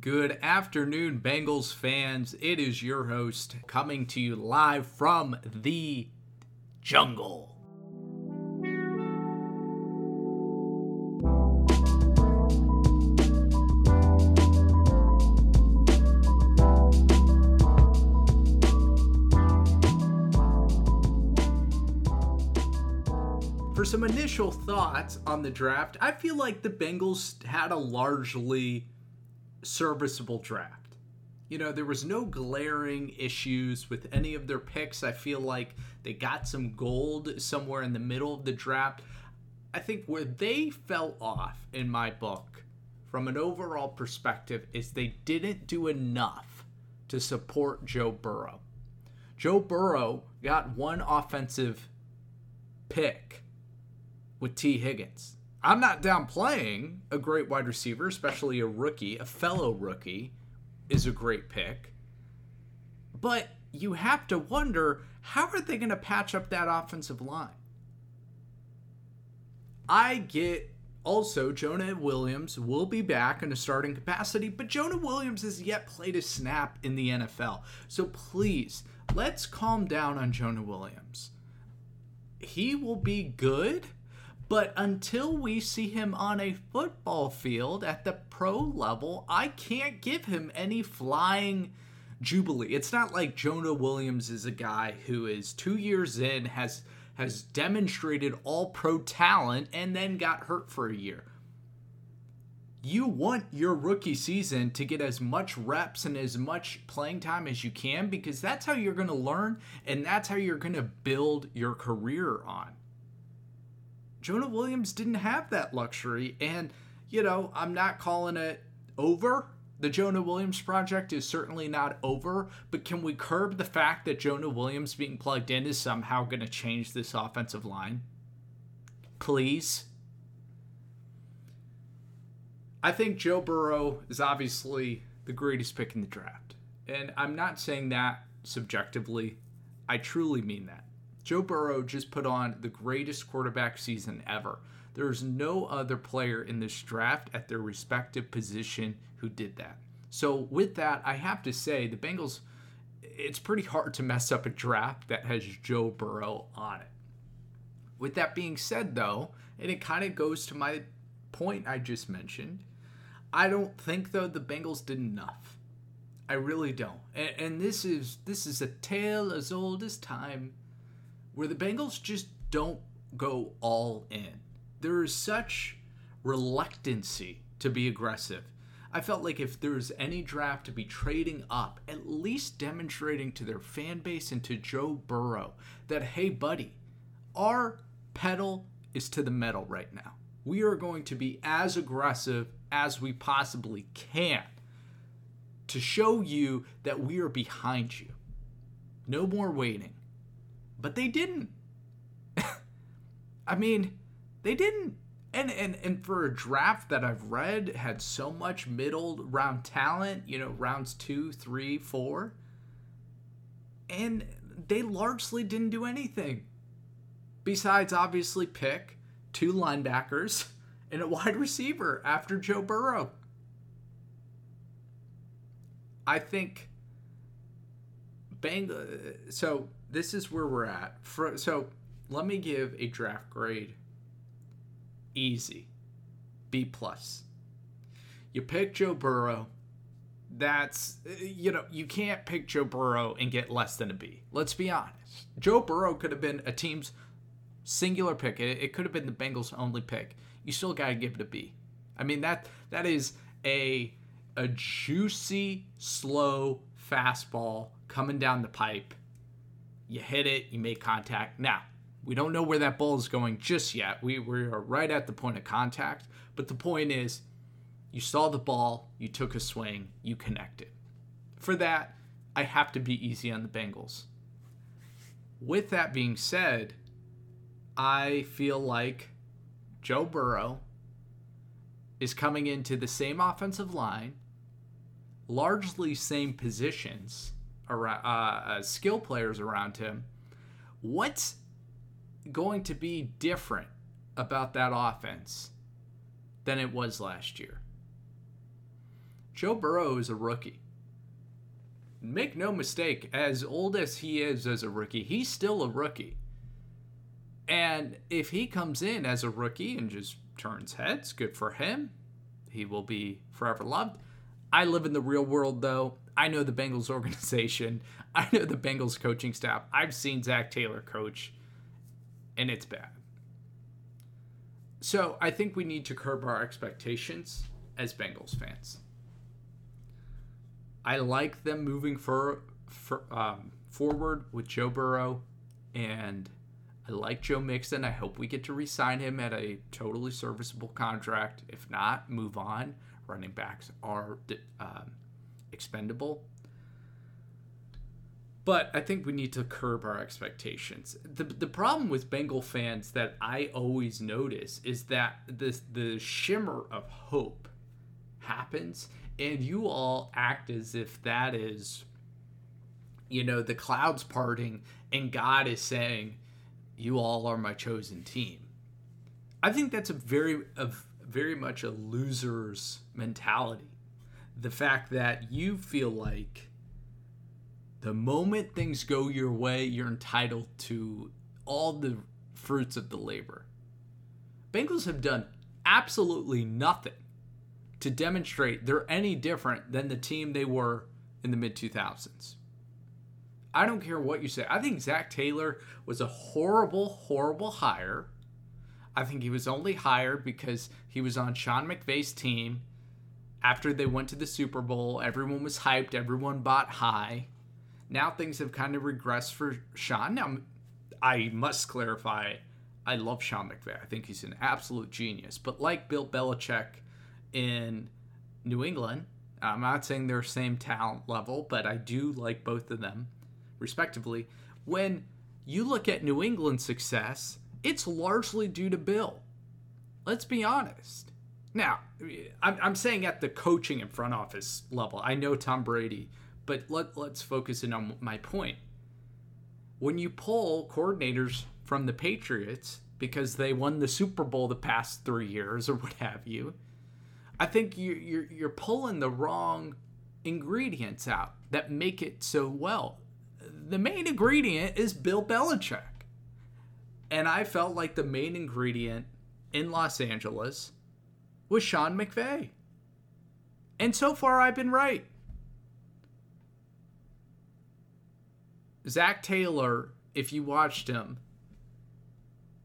Good afternoon, Bengals fans. It is your host coming to you live from the jungle. For some initial thoughts on the draft, I feel like the Bengals had a largely serviceable draft. You know, there was no glaring issues with any of their picks. I feel like they got some gold somewhere in the middle of the draft. I think where they fell off in my book from an overall perspective is they didn't do enough to support Joe Burrow. Joe Burrow got one offensive pick with Tee Higgins. I'm not downplaying a great wide receiver, especially a rookie, a fellow rookie is a great pick. But you have to wonder how are they going to patch up that offensive line? I get also Jonah Williams will be back in a starting capacity, but Jonah Williams has yet played a snap in the NFL. So please, let's calm down on Jonah Williams. He will be good but until we see him on a football field at the pro level, I can't give him any flying jubilee. It's not like Jonah Williams is a guy who is 2 years in has has demonstrated all pro talent and then got hurt for a year. You want your rookie season to get as much reps and as much playing time as you can because that's how you're going to learn and that's how you're going to build your career on. Jonah Williams didn't have that luxury. And, you know, I'm not calling it over. The Jonah Williams project is certainly not over, but can we curb the fact that Jonah Williams being plugged in is somehow going to change this offensive line? Please. I think Joe Burrow is obviously the greatest pick in the draft. And I'm not saying that subjectively. I truly mean that. Joe Burrow just put on the greatest quarterback season ever. There's no other player in this draft at their respective position who did that. So, with that, I have to say the Bengals, it's pretty hard to mess up a draft that has Joe Burrow on it. With that being said, though, and it kind of goes to my point I just mentioned, I don't think though the Bengals did enough. I really don't. And, and this is this is a tale as old as time where the Bengals just don't go all in. There is such reluctancy to be aggressive. I felt like if there's any draft to be trading up, at least demonstrating to their fan base and to Joe Burrow that, hey, buddy, our pedal is to the metal right now. We are going to be as aggressive as we possibly can to show you that we are behind you. No more waiting. But they didn't. I mean, they didn't. And, and and for a draft that I've read had so much middle round talent, you know, rounds two, three, four, and they largely didn't do anything besides obviously pick two linebackers and a wide receiver after Joe Burrow. I think Bang. Uh, so this is where we're at. For, so let me give a draft grade. Easy, B plus. You pick Joe Burrow. That's you know you can't pick Joe Burrow and get less than a B. Let's be honest. Joe Burrow could have been a team's singular pick. It, it could have been the Bengals' only pick. You still got to give it a B. I mean that that is a a juicy, slow fastball coming down the pipe you hit it, you make contact. Now, we don't know where that ball is going just yet. We, we are right at the point of contact. But the point is, you saw the ball, you took a swing, you connected. For that, I have to be easy on the Bengals. With that being said, I feel like Joe Burrow is coming into the same offensive line, largely same positions around uh, uh, skill players around him. What's going to be different about that offense than it was last year? Joe Burrow is a rookie. Make no mistake, as old as he is as a rookie, he's still a rookie. And if he comes in as a rookie and just turns heads, good for him. He will be forever loved. I live in the real world, though. I know the Bengals organization. I know the Bengals coaching staff. I've seen Zac Taylor coach, and it's bad. So I think we need to curb our expectations as Bengals fans. I like them moving for, for um, forward with Joe Burrow, and I like Joe Mixon. I hope we get to re-sign him at a totally serviceable contract. If not, move on. Running backs are um, expendable. But I think we need to curb our expectations. The, the problem with Bengal fans that I always notice is that this the shimmer of hope happens and you all act as if that is you know the clouds parting and God is saying you all are my chosen team. I think that's a very a very much a loser's mentality. The fact that you feel like the moment things go your way, you're entitled to all the fruits of the labor. Bengals have done absolutely nothing to demonstrate they're any different than the team they were in the mid 2000s. I don't care what you say. I think Zac Taylor was a horrible, horrible hire. I think he was only hired because he was on Sean McVay's team. After they went to the Super Bowl, everyone was hyped, everyone bought high. Now things have kind of regressed for Sean. Now, I must clarify, I love Sean McVay. I think he's an absolute genius. But like Bill Belichick in New England, I'm not saying they're same talent level, but I do like both of them respectively, when you look at New England's success, it's largely due to Bill. Let's be honest. Now, I'm, I'm saying at the coaching and front office level, I know Tom Brady, but let, let's focus in on my point. When you pull coordinators from the Patriots because they won the Super Bowl the past three years or what have you, I think you're, you're, you're pulling the wrong ingredients out that make it so well the main ingredient is Bill Belichick. And I felt like the main ingredient in Los Angeles was Sean McVay. And so far, I've been right. Zac Taylor, if you watched him,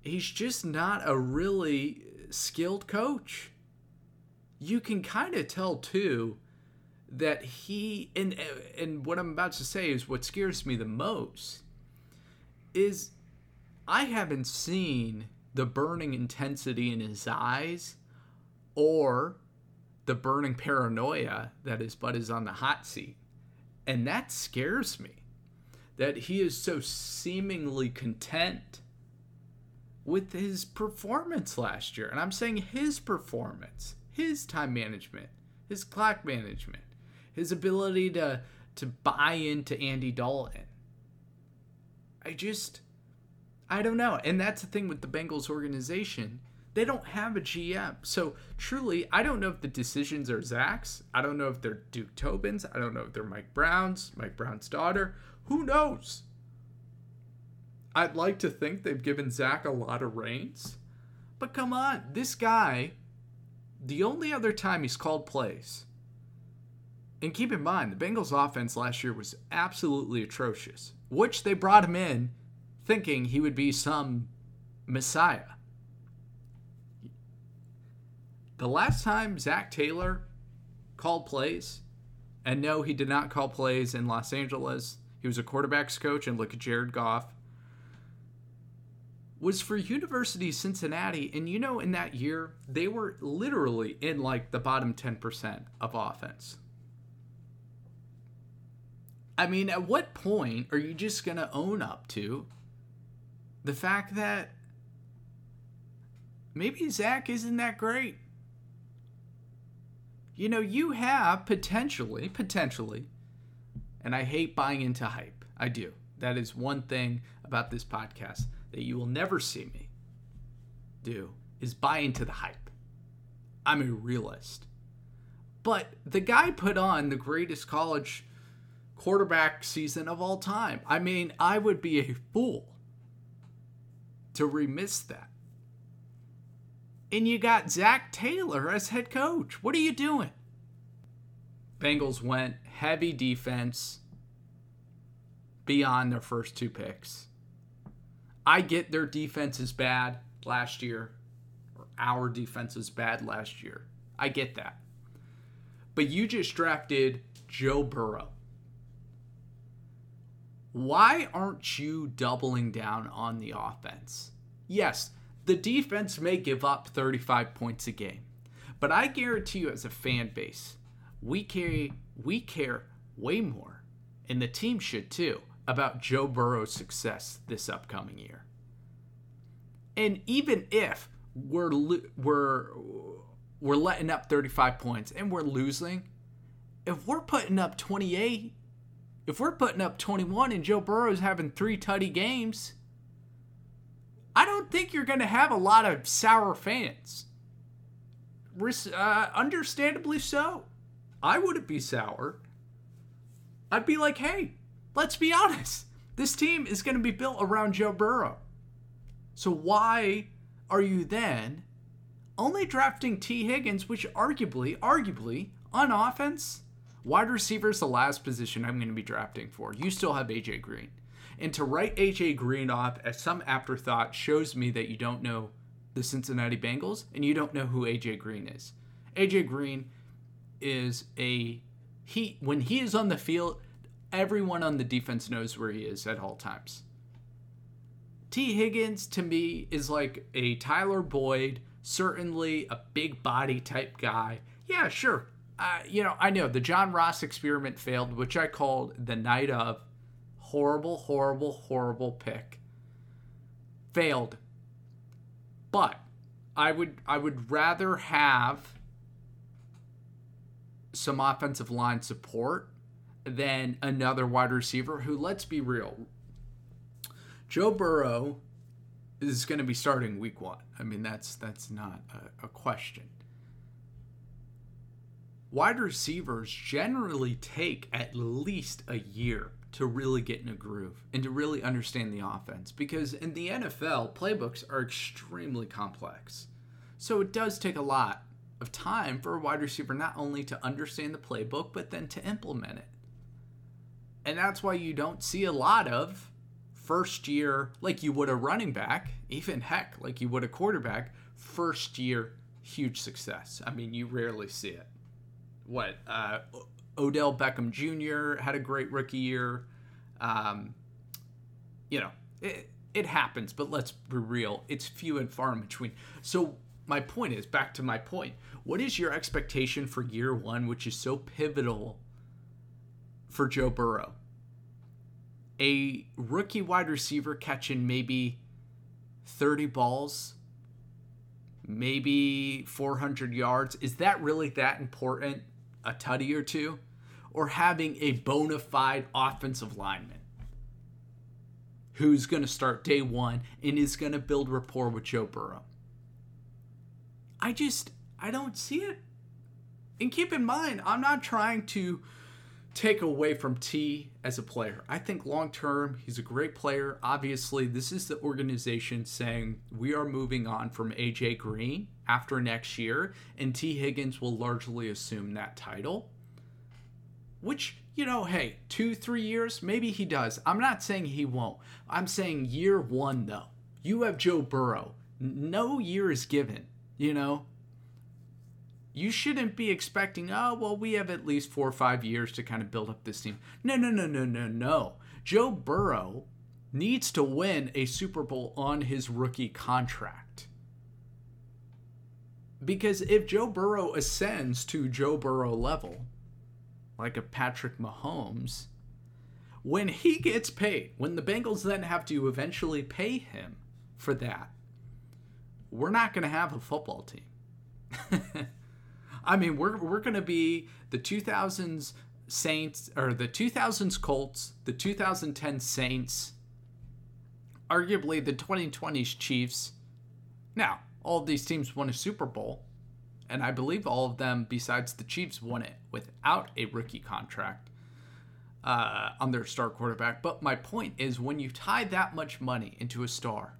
he's just not a really skilled coach. You can kind of tell, too, that he and and what I'm about to say is what scares me the most is I haven't seen the burning intensity in his eyes or the burning paranoia that his butt is on the hot seat. And that scares me. That he is so seemingly content with his performance last year. And I'm saying his performance, his time management, his clock management his ability to to buy into Andy Dalton. I just I don't know. And that's the thing with the Bengals organization. They don't have a GM. So truly, I don't know if the decisions are Zac's. I don't know if they're Duke Tobin's. I don't know if they're Mike Brown's, Mike Brown's daughter. Who knows? I'd like to think they've given Zac a lot of reins. But come on, this guy, the only other time he's called plays and keep in mind, the Bengals' offense last year was absolutely atrocious, which they brought him in thinking he would be some messiah. The last time Zac Taylor called plays, and no, he did not call plays in Los Angeles, he was a quarterback's coach, and look at Jared Goff, was for University of Cincinnati. And you know, in that year, they were literally in like the bottom 10% of offense. I mean, at what point are you just going to own up to the fact that maybe Zac isn't that great? You know, you have potentially, potentially, and I hate buying into hype. I do. That is one thing about this podcast that you will never see me do is buy into the hype. I'm a realist. But the guy put on the greatest college quarterback season of all time. I mean, I would be a fool to remiss that. And you got Zac Taylor as head coach. What are you doing? Bengals went heavy defense beyond their first two picks. I get their defense is bad last year, or our defense is bad last year. I get that. But you just drafted Joe Burrow. Why aren't you doubling down on the offense? Yes, the defense may give up 35 points a game, but I guarantee you, as a fan base, we care, we care way more, and the team should too, about Joe Burrow's success this upcoming year. And even if we're we're we're letting up 35 points and we're losing, if we're putting up 28, if we're putting up 21 and Joe Burrow's having three tutty games, I don't think you're going to have a lot of sour fans. Uh, understandably so. I wouldn't be sour. I'd be like, hey, let's be honest. This team is going to be built around Joe Burrow. So why are you then only drafting Tee Higgins, which arguably, arguably, on offense, wide receiver is the last position I'm going to be drafting for. You still have AJ Green. And to write AJ Green off as some afterthought shows me that you don't know the Cincinnati Bengals and you don't know who AJ Green is. AJ Green is a he when he is on the field, everyone on the defense knows where he is at all times. Tee Higgins to me is like a Tyler Boyd, certainly a big body type guy. Yeah, sure. Uh, you know, I know the John Ross experiment failed, which I called the night of horrible, horrible, horrible pick. Failed. But I would I would rather have some offensive line support than another wide receiver who let's be real. Joe Burrow is going to be starting week 1. I mean that's that's not a, a question wide receivers generally take at least a year to really get in a groove and to really understand the offense because in the NFL, playbooks are extremely complex. So it does take a lot of time for a wide receiver not only to understand the playbook, but then to implement it. And that's why you don't see a lot of first year, like you would a running back, even heck, like you would a quarterback, first year huge success. I mean, you rarely see it. What? Uh, Odell Beckham Jr. had a great rookie year. Um, you know, it, it happens, but let's be real. It's few and far in between. So, my point is back to my point. What is your expectation for year one, which is so pivotal for Joe Burrow? A rookie wide receiver catching maybe 30 balls, maybe 400 yards. Is that really that important? A tutty or two? Or having a bona fide offensive lineman who's going to start day one and is going to build rapport with Joe Burrow. I just, I don't see it. And keep in mind, I'm not trying to take away from T as a player. I think long term, he's a great player. Obviously, this is the organization saying we are moving on from AJ Green after next year, and Tee Higgins will largely assume that title which you know, hey, two, three years, maybe he does. I'm not saying he won't. I'm saying year one, though. You have Joe Burrow. No year is given, you know? You shouldn't be expecting, oh, well, we have at least four or five years to kind of build up this team. No, no, no, no, no, no. Joe Burrow needs to win a Super Bowl on his rookie contract. Because if Joe Burrow ascends to Joe Burrow level, like a Patrick Mahomes, when he gets paid, when the Bengals then have to eventually pay him for that, we're not going to have a football team. I mean, we're, we're going to be the 2000s Saints, or the 2000s Colts, the 2010 Saints, arguably the 2020s Chiefs. Now, all these teams won a Super Bowl. And I believe all of them, besides the Chiefs, won it without a rookie contract uh, on their star quarterback. But my point is when you tie that much money into a star,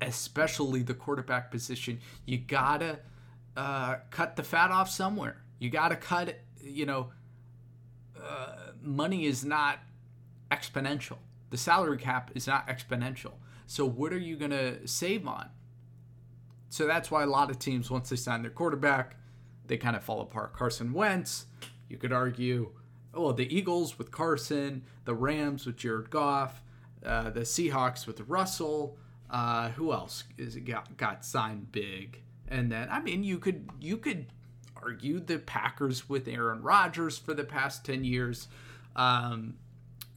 especially the quarterback position, you gotta uh, cut the fat off somewhere. You gotta cut you know, uh, money is not exponential. The salary cap is not exponential. So what are you gonna save on? So that's why a lot of teams, once they sign their quarterback, they kind of fall apart. Carson Wentz, you could argue, oh, the Eagles with Carson, the Rams with Jared Goff, uh, the Seahawks with Russell. Uh, who else is got got signed big? And then I mean, you could you could argue the Packers with Aaron Rodgers for the past ten years, um,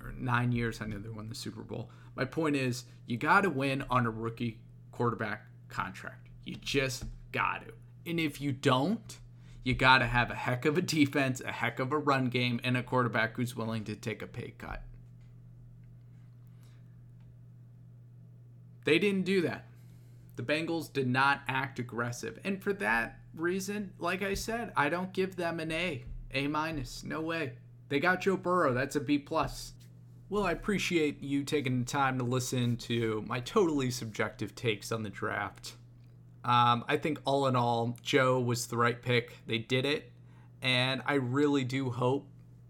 or nine years. I know they won the Super Bowl. My point is, you got to win on a rookie quarterback contract. You just got to. And if you don't, you got to have a heck of a defense, a heck of a run game, and a quarterback who's willing to take a pay cut. They didn't do that. The Bengals did not act aggressive. And for that reason, like I said, I don't give them an A. A minus. No way. They got Joe Burrow. That's a B plus. Well, I appreciate you taking the time to listen to my totally subjective takes on the draft. Um, I think all in all, Joe was the right pick. They did it. And I really do hope,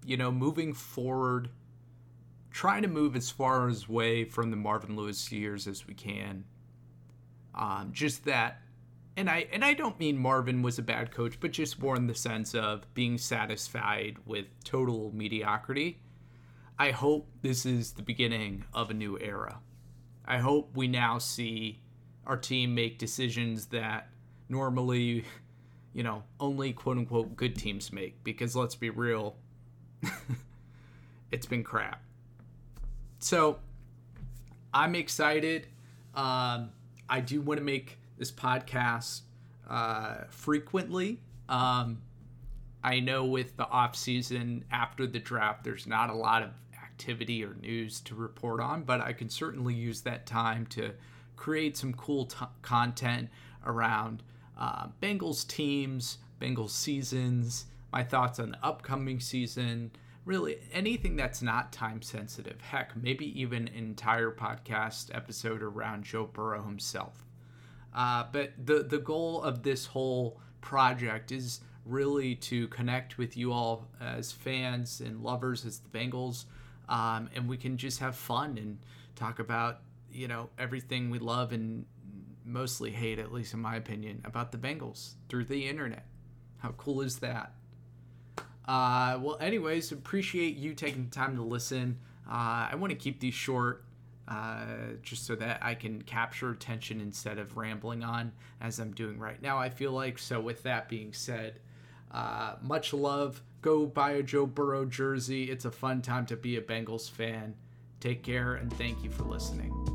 you know, moving forward, trying to move as far away from the Marvin Lewis years as we can. Um, just that, and I and I don't mean Marvin was a bad coach, but just more in the sense of being satisfied with total mediocrity. I hope this is the beginning of a new era. I hope we now see our team make decisions that normally, you know, only quote unquote good teams make. Because let's be real, it's been crap. So I'm excited. Um, I do want to make this podcast uh, frequently. Um, I know with the off season after the draft, there's not a lot of activity or news to report on, but I can certainly use that time to create some cool t- content around uh, Bengals teams, Bengals seasons, my thoughts on the upcoming season, really anything that's not time sensitive. Heck, maybe even an entire podcast episode around Joe Burrow himself. Uh, but the the goal of this whole project is really to connect with you all as fans and lovers as the Bengals, um, and we can just have fun and talk about you know everything we love and mostly hate, at least in my opinion, about the Bengals through the internet. How cool is that? Uh, well, anyways, appreciate you taking the time to listen. Uh, I want to keep these short. Uh, just so that I can capture attention instead of rambling on as I'm doing right now. I feel like so. With that being said, uh, much love. Go buy a Joe Burrow jersey. It's a fun time to be a Bengals fan. Take care and thank you for listening.